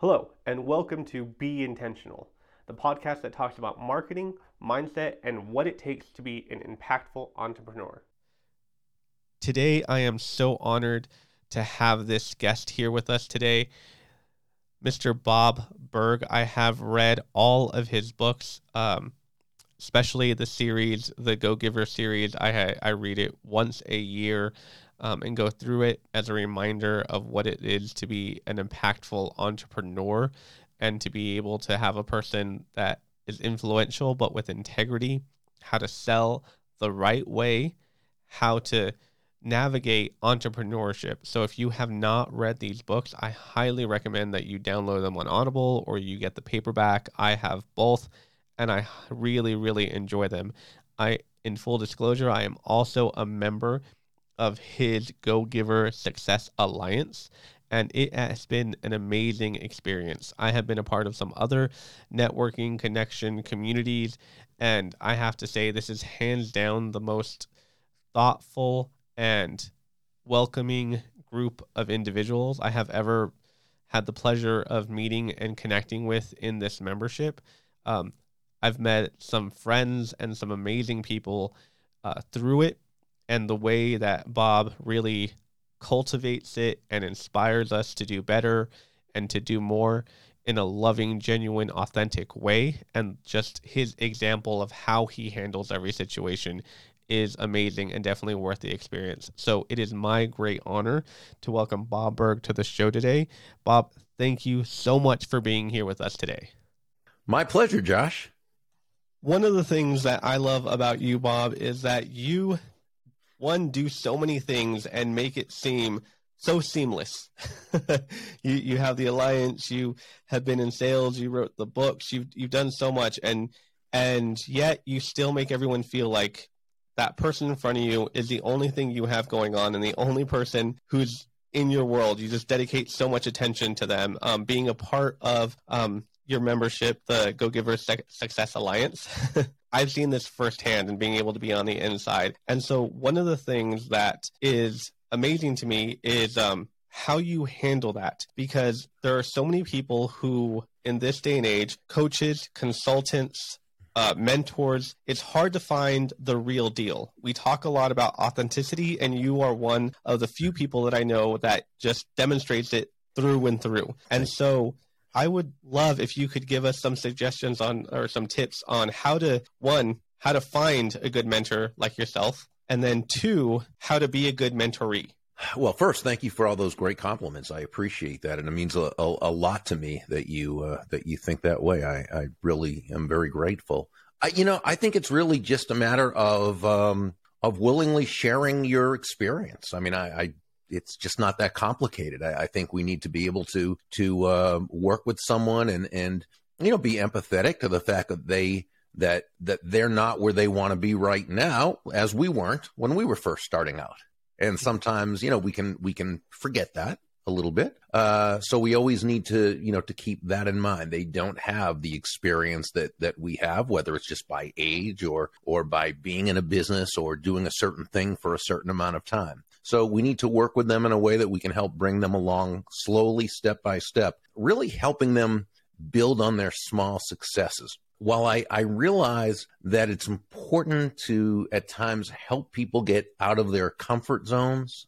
Hello, and welcome to Be Intentional, the podcast that talks about marketing, mindset, and what it takes to be an impactful entrepreneur. Today, I am so honored to have this guest here with us today, Mr. Bob Burg. I have read all of his books, um, especially the series, the Go Giver series. I I read it once a year um, and go through it as a reminder of what it is to be an impactful entrepreneur and to be able to have a person that is influential but with integrity, how to sell the right way, how to navigate entrepreneurship. So if you have not read these books, I highly recommend that you download them on Audible or you get the paperback. I have both and I really really enjoy them. I in full disclosure, I am also a member of his Go Giver Success Alliance. And it has been an amazing experience. I have been a part of some other networking connection communities, and I have to say, this is hands down the most thoughtful and welcoming group of individuals I have ever had the pleasure of meeting and connecting with in this membership. Um, I've met some friends and some amazing people uh, through it, and the way that Bob really cultivates it and inspires us to do better and to do more in a loving, genuine, authentic way. And just his example of how he handles every situation is amazing and definitely worth the experience. So it is my great honor to welcome Bob Burg to the show today. Bob, thank you so much for being here with us today. My pleasure, Josh. One of the things that I love about you, Bob, is that you one do so many things and make it seem so seamless. you you have the alliance, you have been in sales, you wrote the books, you've you've done so much and and yet you still make everyone feel like that person in front of you is the only thing you have going on and the only person who's in your world. You just dedicate so much attention to them. Um, being a part of um, your membership, the Go Giver Success Alliance, I've seen this firsthand and being able to be on the inside. And so one of the things that is amazing to me is um, how you handle that because there are so many people who in this day and age, coaches, consultants, uh, mentors, it's hard to find the real deal. We talk a lot about authenticity, and you are one of the few people that I know that just demonstrates it through and through. And so I would love if you could give us some suggestions on or some tips on how to one, how to find a good mentor like yourself, and then two, how to be a good mentoree. Well, first, thank you for all those great compliments. I appreciate that, and it means a, a, a lot to me that you uh, that you think that way. I, I really am very grateful. I, you know, I think it's really just a matter of um, of willingly sharing your experience. I mean, I, I it's just not that complicated. I, I, think we need to be able to to uh, work with someone and and you know be empathetic to the fact that they that that they're not where they want to be right now, as we weren't when we were first starting out. And sometimes you know we can we can forget that a little bit. Uh, so we always need to, you know, to keep that in mind. They don't have the experience that that we have, whether it's just by age or or by being in a business or doing a certain thing for a certain amount of time. So we need to work with them in a way that we can help bring them along slowly, step by step, really helping them build on their small successes. While I, I realize that it's important to at times help people get out of their comfort zones,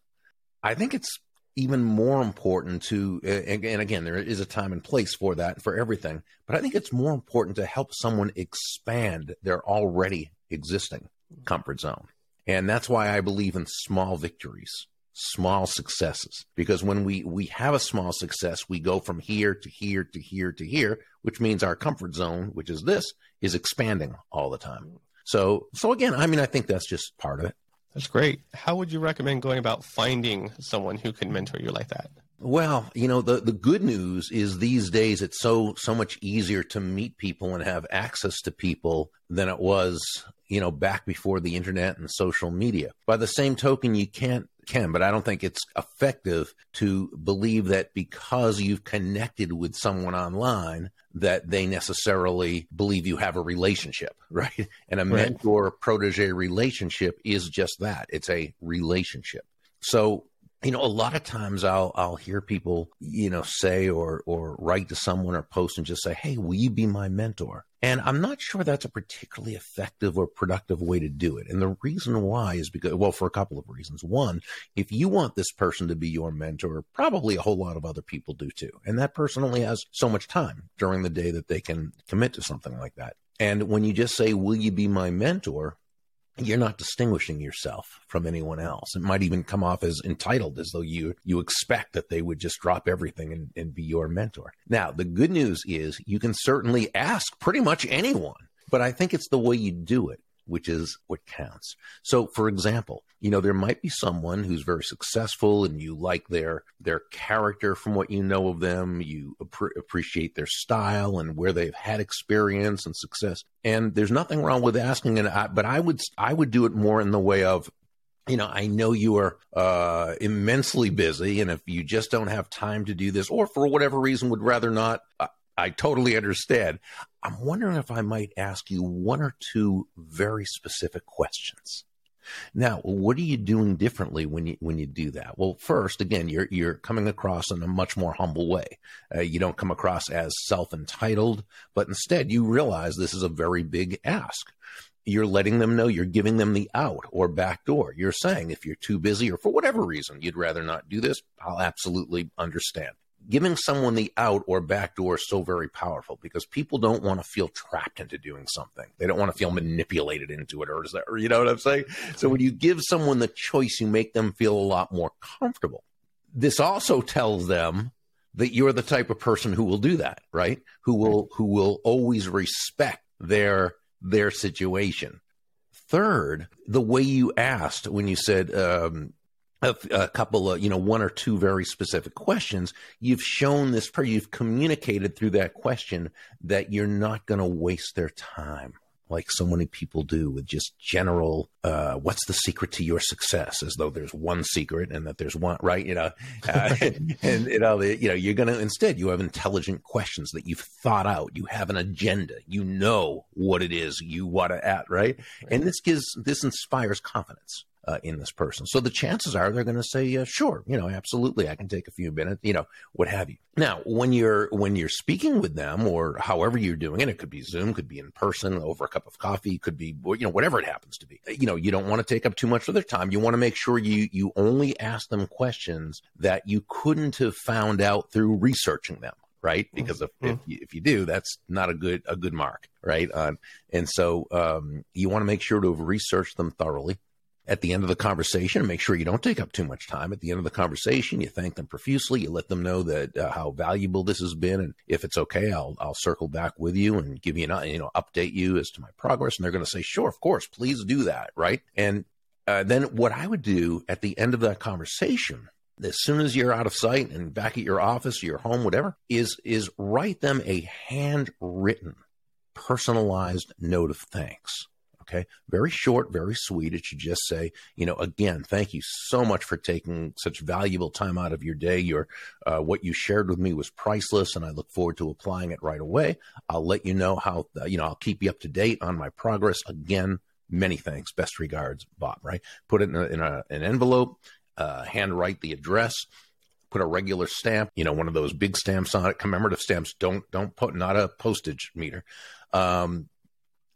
I think it's even more important to, and again, there is a time and place for that, for everything, but I think it's more important to help someone expand their already existing comfort zone. And that's why I believe in small victories, small successes. Because when we, we have a small success, we go from here to here to here to here, which means our comfort zone, which is this, is expanding all the time. So, so again, I mean, I think that's just part of it. That's great. How would you recommend going about finding someone who can mentor you like that? Well, you know, the, the good news is these days it's so so much easier to meet people and have access to people than it was, you know, back before the internet and social media. By the same token, you can't can, but I don't think it's effective to believe that because you've connected with someone online that they necessarily believe you have a relationship, right? And a mentor protege relationship is just that. It's a relationship. So you know, a lot of times I'll I'll hear people, you know, say or or write to someone or post and just say, "Hey, will you be my mentor?" And I'm not sure that's a particularly effective or productive way to do it. And the reason why is because, well, for a couple of reasons. One, if you want this person to be your mentor, probably a whole lot of other people do too. And that person only has so much time during the day that they can commit to something like that. And when you just say, Will you be my mentor? You're not distinguishing yourself from anyone else. It might even come off as entitled, as though you you expect that they would just drop everything and, and be your mentor. Now, the good news is you can certainly ask pretty much anyone, but I think it's the way you do it which is what counts. So, for example, you know, there might be someone who's very successful and you like their their character from what you know of them, you ap- appreciate their style and where they've had experience and success. And there's nothing wrong with asking and I, but I would I would do it more in the way of you know, I know you are uh, immensely busy, and if you just don't have time to do this, or for whatever reason would rather not, I totally understand. I'm wondering if I might ask you one or two very specific questions. Now, what are you doing differently when you when you do that? Well, first, again, you're you're coming across in a much more humble way. Uh, you don't come across as self entitled, but instead you realize this is a very big ask. You're letting them know you're giving them the out or back door. You're saying if you're too busy or for whatever reason you'd rather not do this, I'll absolutely understand giving someone the out or back door is so very powerful because people don't want to feel trapped into doing something. They don't want to feel manipulated into it, or is that, you know what I'm saying? So when you give someone the choice, you make them feel a lot more comfortable. This also tells them that you're the type of person who will do that, right? Who will who will always respect their their situation. Third, the way you asked when you said, um, a, a, couple of, you know, one or two very specific questions, you've shown this, you've communicated through that question that you're not going to waste their time like so many people do with just general uh, what's the secret to your success as though there's one secret and that there's one right? You know uh, and you know the, you know you're going to instead you have intelligent questions that you've thought out. You have an agenda. You know what it is you want to at right? right. And this gives this inspires confidence uh, in this person. So the chances are they're going to say, uh, "Sure, you know, absolutely, I can take a few minutes, you know, what have you." Now, when you're when you're speaking with them, or however you're doing it, it could be Zoom, could be in person, over a cup of coffee, could be you know whatever it happens to be. You know, you don't want to take up too much of their time. You want to make sure you you only ask them questions that you couldn't have found out through researching them right? Mm-hmm. Because if, mm-hmm. if, you, if, you, do, that's not a good a good mark, right? Uh, and so um, you want to make sure to have researched them thoroughly at the end of the conversation make sure you don't take up too much time. At the end of the conversation you thank them profusely. You let them know that uh, how valuable this has been. And if it's okay i'll i'll circle back with you and give you an you know update you as to my progress. And they're going to say sure of course. Please do that. Right? And uh, then what i would do at the end of that conversation as soon as you're out of sight and back at your office your home whatever is is write them a handwritten personalized note of thanks Okay. Very short, very sweet. It should just say, you know, again, thank you so much for taking such valuable time out of your day. Your, uh, what you shared with me was priceless and I look forward to applying it right away. I'll let you know how, uh, you know, I'll keep you up to date on my progress. Again, many thanks. Best regards, Bob, right? Put it in, a, in a, an envelope, uh, handwrite the address put a regular stamp, you know, one of those big stamps on it, commemorative stamps. Don't don't put not a postage meter. Um,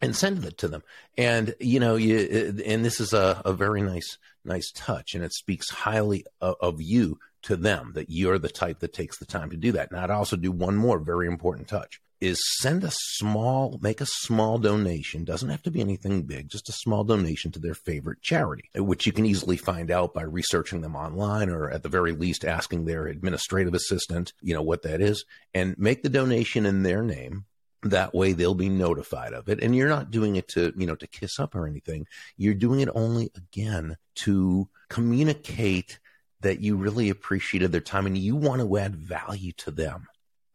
and send it to them. And you know, you uh, and this is a, a very nice nice touch, and it speaks highly of, of, you to them that you're the type that takes the time to do that. Now, I'd also do one more very important touch is send a small make a small donation doesn't have to be anything big just a small donation to their favorite charity which you can easily find out by researching them online or at the very least asking their administrative assistant you know what that is and make the donation in their name that way they'll be notified of it. And you're not doing it to you know to kiss up or anything. You're doing it only again to communicate that you really appreciated their time and you want to add value to them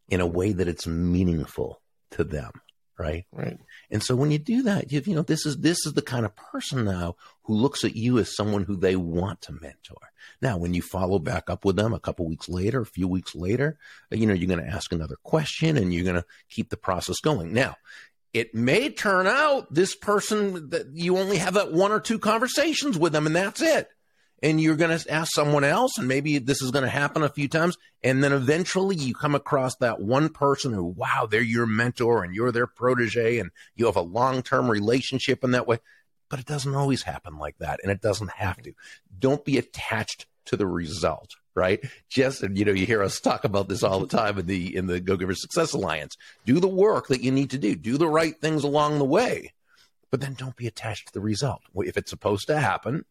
in a way that it's meaningful to them right? Right and so when you do that you, you know this is this is the kind of person now who looks at you as someone who they want to mentor now, when you follow back up with them a couple weeks later, a few weeks later, you know, you're going to ask another question and you're going to keep the process going. Now, it may turn out this person that you only have that one or two conversations with them and that's it. And you're going to ask someone else and maybe this is going to happen a few times and then eventually you come across that one person who wow they're your mentor and you're their protege and you have a long-term relationship in that way. But it doesn't always happen like that and it doesn't have to. Don't be attached to the result right? Just you know you hear us talk about this all the time in the in the go giver success alliance. Do the work that you need to do. Do the right things along the way. But then don't be attached to the result. If it's supposed to happen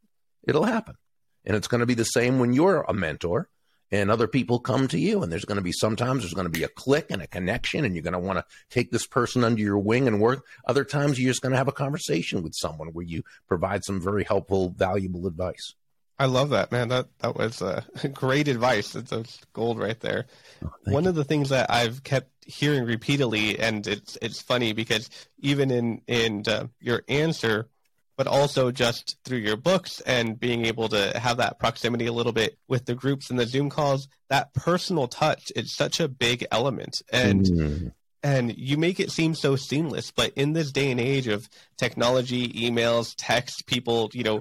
it'll happen and it's going to be the same when you're a mentor and other people come to you. And there's going to be sometimes there's going to be a click and a connection, and you're going to want to take this person under your wing and work. Other times you're just going to have a conversation with someone where you provide some very helpful, valuable advice. I love that, man. That that was uh, great advice. It's, it's gold right there. Oh, One you. of the things that I've kept hearing repeatedly, and it's it's funny because even in in uh, your answer, but also just through your books and being able to have that proximity a little bit with the groups and the Zoom calls, that personal touch is such a big element. And mm. and you make it seem so seamless, but in this day and age of technology, emails, text, people, you know,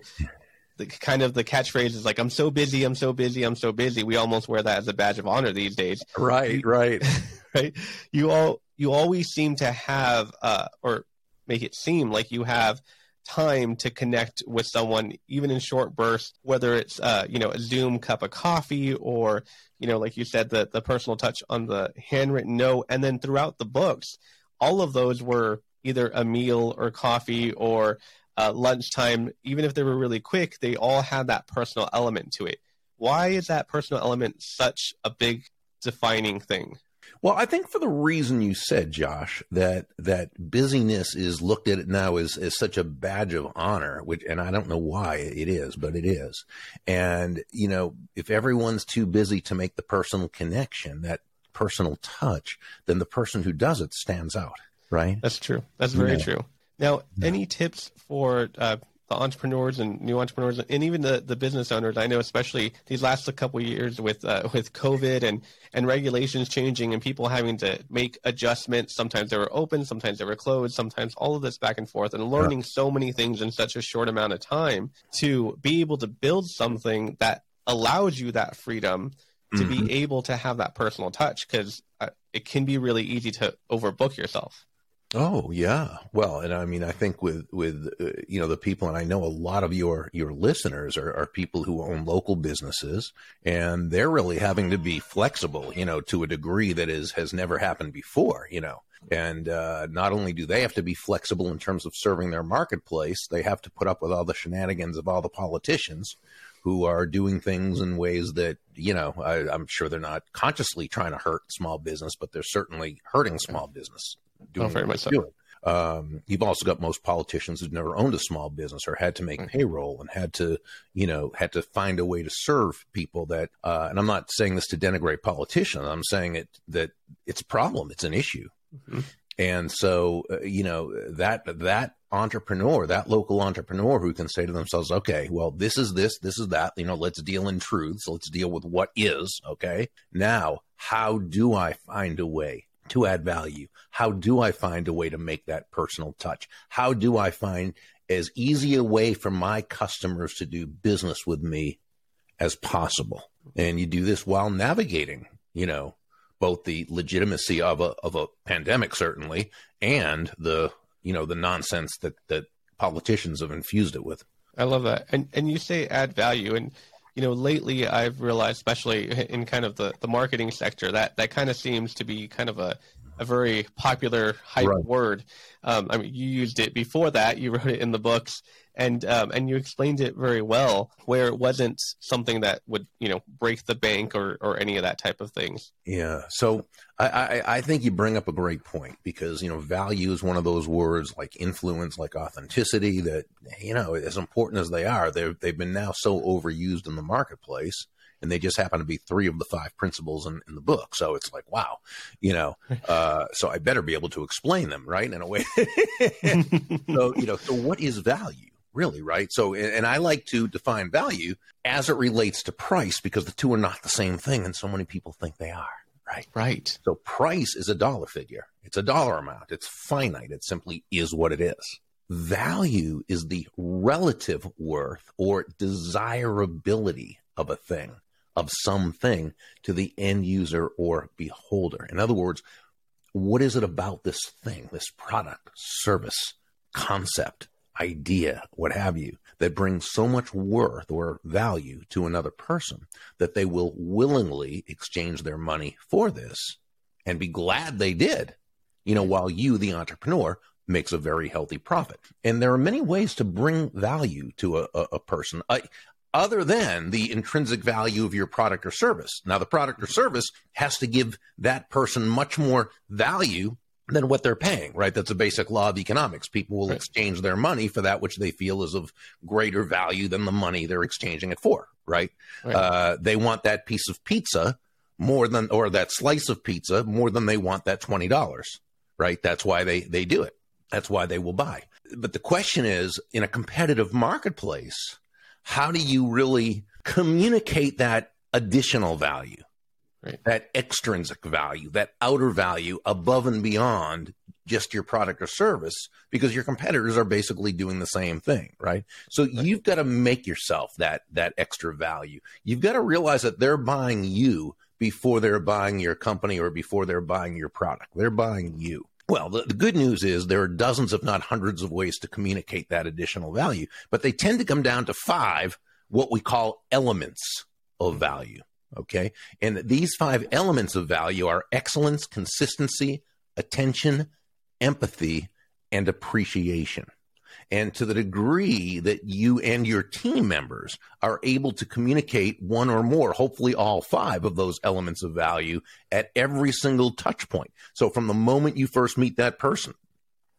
the kind of the catchphrase is like, I'm so busy, I'm so busy, I'm so busy. We almost wear that as a badge of honor these days. Right, right. right. You all you always seem to have uh or make it seem like you have time to connect with someone, even in short bursts, whether it's uh, you know a Zoom cup of coffee or you know, like you said, the the personal touch on the handwritten note, and then throughout the books, all of those were either a meal or coffee or uh, lunchtime. Even if they were really quick, they all had that personal element to it. Why is that personal element such a big defining thing? Well, I think for the reason you said, Josh, that that busyness is looked at now as as such a badge of honor, which and I don't know why it is, but it is. And you know, if everyone's too busy to make the personal connection, that personal touch, then the person who does it stands out, right? That's true. That's very yeah. true. Now, yeah. any tips for uh, the entrepreneurs and new entrepreneurs and even the, the business owners. I know especially these last couple years with uh, with COVID and and regulations changing and people having to make adjustments. Sometimes they were open, sometimes they were closed, sometimes all of this back and forth and learning yeah. so many things in such a short amount of time to be able to build something that allows you that freedom to mm-hmm. be able to have that personal touch because uh, it can be really easy to overbook yourself. Oh yeah, well, and I mean, I think with with uh, you know the people, and I know a lot of your your listeners are, are people who own local businesses, and they're really having to be flexible, you know, to a degree that is has never happened before, you know. And uh, not only do they have to be flexible in terms of serving their marketplace, they have to put up with all the shenanigans of all the politicians who are doing things in ways that you know I, I'm sure they're not consciously trying to hurt small business, but they're certainly hurting small business doing oh, very much so. Doing. Um, you've also got most politicians who've never owned a small business or had to make mm-hmm. payroll and had to, you know, had to find a way to serve people that, uh, and I'm not saying this to denigrate politicians. I'm saying it that it's a problem. It's an issue. Mm-hmm. And so, uh, you know, that, that entrepreneur, that local entrepreneur who can say to themselves, okay, well, this is this, this is that, you know, let's deal in truths. Let's deal with what is. Okay. Now, how do I find a way to add value? How do I find a way to make that personal touch? How do I find as easy a way for my customers to do business with me as possible? And you do this while navigating, you know, both the legitimacy of a of a pandemic certainly and the you know the nonsense that that politicians have infused it with. I love that. And and you say add value and you know, lately I've realized, especially in kind of the, the marketing sector, that that kind of seems to be kind of a, a very popular hype right. word. Um, I mean, you used it before that. You wrote it in the books, and um, and you explained it very well, where it wasn't something that would you know break the bank or or any of that type of things. Yeah. So I, I I think you bring up a great point because you know value is one of those words like influence, like authenticity that you know as important as they are, they they've been now so overused in the marketplace and they just happen to be three of the five principles in, in the book. So it's like, wow, you know, uh, so I better be able to explain them, right? In a way. so, you know, so what is value? Really, right? So, and I like to define value as it relates to price because the two are not the same thing, and so many people think they are. Right. Right. So price is a dollar figure. It's a dollar amount. It's finite. It simply is what it is. value is the relative worth or desirability of a thing, of something to the end user or beholder. In other words, what is it about this thing, this product, service, concept, idea, what have you, that brings so much worth or value to another person that they will willingly exchange their money for this and be glad they did, you know, while you, the entrepreneur, makes a very healthy profit. And there are many ways to bring value to a, a, a person. I, other than the intrinsic value of your product or service. Now, the product or service has to give that person much more value than what they're paying, right? That's a basic law of economics. People will right. exchange their money for that which they feel is of greater value than the money they're exchanging it for, right? right. Uh, they want that piece of pizza more than, or that slice of pizza more than they want that $20, right? That's why they, they do it. That's why they will buy. But the question is in a competitive marketplace, how do you really communicate that additional value? Right. that extrinsic value, that outer value above and beyond just your product or service because your competitors are basically doing the same thing, right? So right. you've got to make yourself that that extra value. You've got to realize that they're buying you before they're buying your company or before they're buying your product. They're buying you. Well, the, the, good news is there are dozens, if not hundreds, of ways to communicate that additional value, but they tend to come down to five, what we call elements of hmm. value. Okay. And these five elements of value are excellence, consistency, attention, empathy, and appreciation. And to the degree that you and your team members are able to communicate one or more, hopefully all five of those elements of value at every single touch point. So from the moment you first meet that person,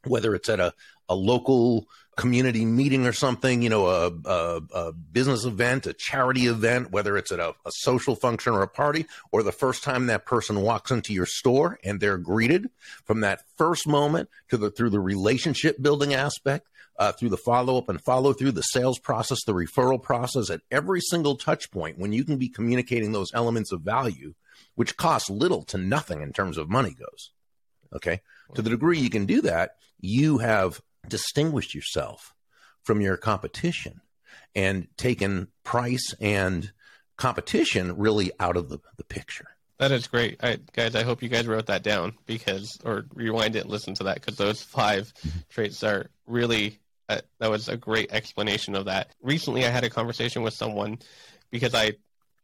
whether it's at a, a local community meeting or something, you know, a, a, a, business event, a charity event, whether it's at a, a, social function or a party, or the first time that person walks into your store and they're greeted from that first moment to the through the relationship building aspect, uh, through the follow up and follow through the sales process, the referral process, at every single touch point, when you can be communicating those elements of value, which cost little to nothing in terms of money goes. Okay. To the degree you can do that, you have distinguished yourself from your competition and taken price and competition really out of the, the picture. That is great, I, guys. I hope you guys wrote that down because, or rewind it and listen to that because those 5 mm-hmm. traits are really. Uh, that was a great explanation of that. Recently, I had a conversation with someone because I,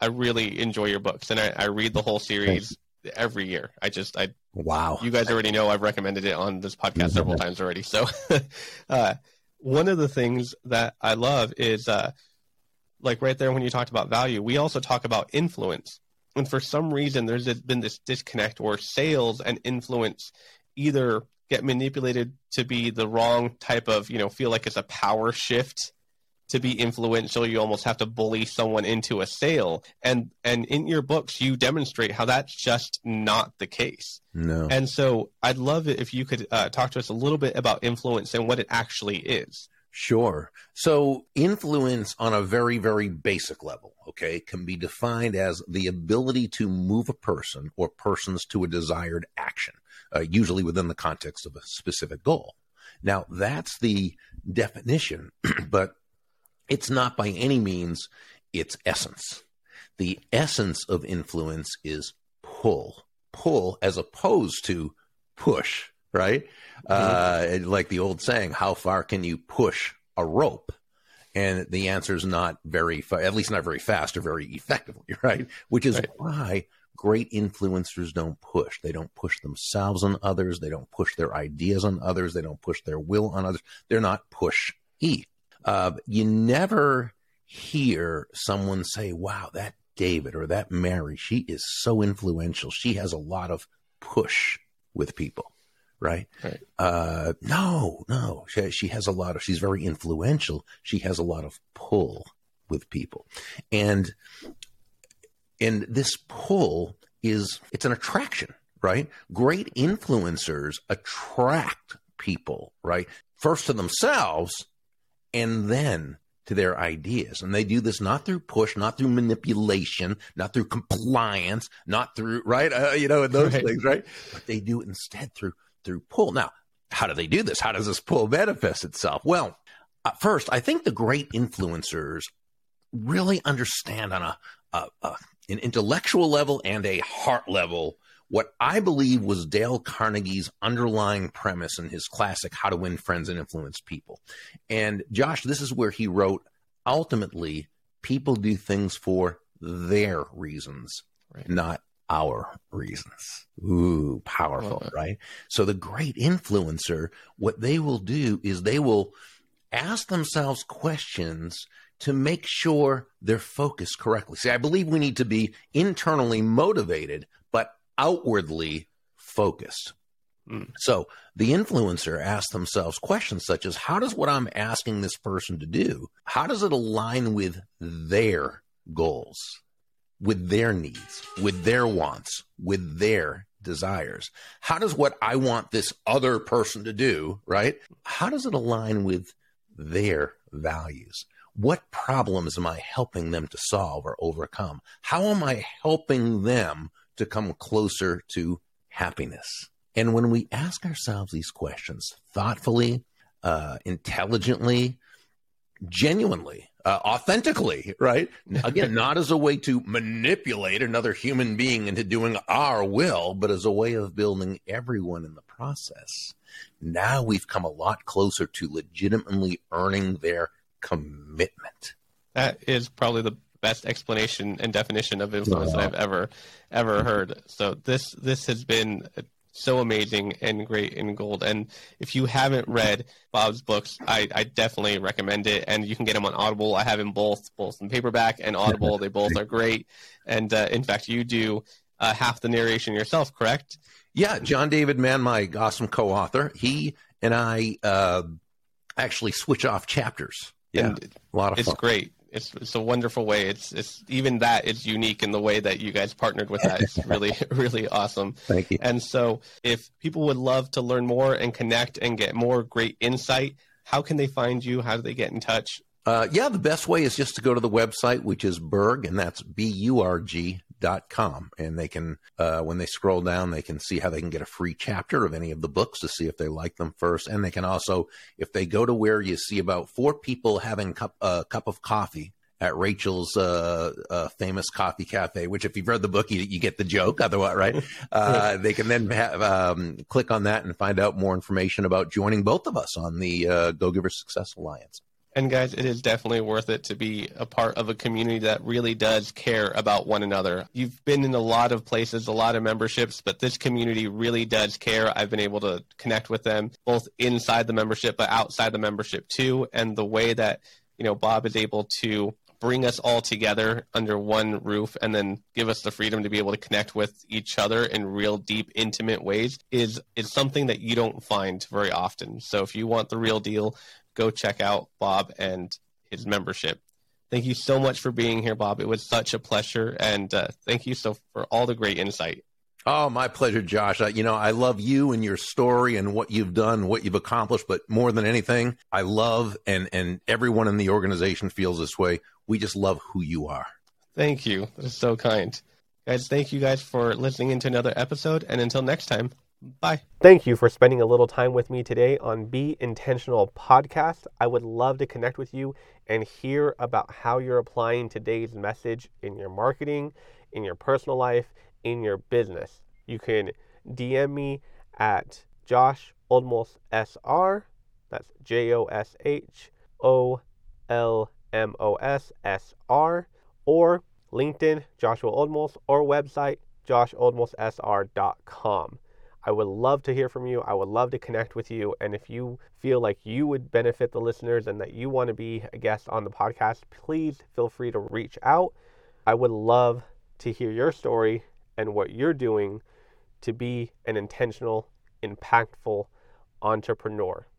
I really enjoy your books and I, I read the whole series every year. I just I wow. You guys already know I've recommended it on this podcast several times already. So uh, one of the things that I love is uh, like right there when you talked about value, we also talk about influence. And for some reason, there's been this disconnect where sales and influence either get manipulated to be the wrong type of, you know, feel like it's a power shift to be influential you almost have to bully someone into a sale and and in your books you demonstrate how that's just not the case no and so i'd love it if you could uh, talk to us a little bit about influence and what it actually is Sure. So, influence on a very, very basic level, okay, can be defined as the ability to move a person or persons to a desired action, uh, usually within the context of a specific goal. Now, that's the definition, but it's not by any means its essence. The essence of influence is pull, pull as opposed to push, right? Mm-hmm. Uh, like the old saying, how far can you push a rope? And the answer is not very, fa- at least not very fast or very effectively, right? Which is right. why great influencers don't push. They don't push themselves on others. They don't push their ideas on others. They don't push their will on others. They're not push e. Uh, you never hear someone say, wow, that David or that Mary, she is so influential. She has a lot of push with people, right? right. Uh, no, no, she, she has a lot of, she's very influential. She has a lot of pull with people. And, and this pull is, it's an attraction, right? Great influencers attract people, right? First to themselves and then to their ideas. And they do this not through push, not through manipulation, not through compliance, not through, right? Uh, you know, those right. things, right? But they do it instead through, through pull. Now, how do they do this? How does this pull manifest itself? Well, uh, first, I think the great influencers really understand on a, a, a an intellectual level and a heart level what I believe was Dale Carnegie's underlying premise in his classic How to Win Friends and Influence People. And Josh, this is where he wrote ultimately, people do things for their reasons, right. not our reasons. Ooh, powerful, right? So the great influencer, what they will do is they will ask themselves questions to make sure they're focused correctly. See, I believe we need to be internally motivated, outwardly focused. Mm. So the influencer asks themselves questions such as how does what I'm asking this person to do, how does it align with their goals, with their needs, with their wants, with their desires? How does what I want this other person to do, right? How does it align with their values? What problems am I helping them to solve or overcome? How am I helping them to come closer to happiness? And when we ask ourselves these questions thoughtfully, uh, intelligently, genuinely, uh, authentically, right? Again, not as a way to manipulate another human being into doing our will, but as a way of building everyone in the process. Now we've come a lot closer to legitimately earning their commitment. That is probably the best explanation and definition of influence that I've ever ever heard. So this this has been so amazing and great and gold. And if you haven't read Bob's books, I, I definitely recommend it. And you can get them on Audible. I have them both, both in paperback and Audible. they both are great. And uh, in fact, you do uh, half the narration yourself, correct? Yeah, John David Mann, my awesome co-author, he and I uh, actually switch off chapters. Yeah, and a lot of it's fun. great. It's it's a wonderful way. It's it's even that is unique in the way that you guys partnered with that. It's really really awesome. Thank you. And so, if people would love to learn more and connect and get more great insight, how can they find you? How do they get in touch? Uh, yeah, the best way is just to go to the website, which is Burg, and that's B U R G dot com, and they can uh, when they scroll down, they can see how they can get a free chapter of any of the books to see if they like them first, and they can also, if they go to where you see about four people having cup, a uh, cup of coffee at Rachel's uh, uh, famous coffee cafe, which if you've read the book, you, you get the joke. Otherwise, right? Uh, they can then have, um, click on that and find out more information about joining both of us on the uh, Go Giver Success Alliance. And guys, it is definitely worth it to be a part of a community that really does care about one another. You've been in a lot of places, a lot of memberships, but this community really does care. I've been able to connect with them both inside the membership, but outside the membership too. And the way that, you know, Bob is able to bring us all together under one roof and then give us the freedom to be able to connect with each other in real deep intimate ways is is something that you don't find very often so if you want the real deal go check out Bob and his membership. Thank you so much for being here, Bob. It was such a pleasure, and uh, thank you so for all the great insight. Oh, my pleasure, Josh. I, you know, I love you and your story and what you've done, what you've accomplished, but more than anything, I love and and everyone in the organization feels this way. We just love who you are. Thank you. That is so kind. Guys, thank you guys for listening into another episode and until next time, Bye. Thank you for spending a little time with me today on Be Intentional podcast. I would love to connect with you and hear about how you're applying today's message in your marketing, in your personal life, in your business. You can DM me at Josh Olmos SR. That's J O S H O L M O S S R. Or LinkedIn, Joshua Olmos, or website, josholmossr.com. I would love to hear from you. I would love to connect with you. And if you feel like you would benefit the listeners and that you want to be a guest on the podcast, please feel free to reach out. I would love to hear your story and what you're doing to be an intentional, impactful entrepreneur.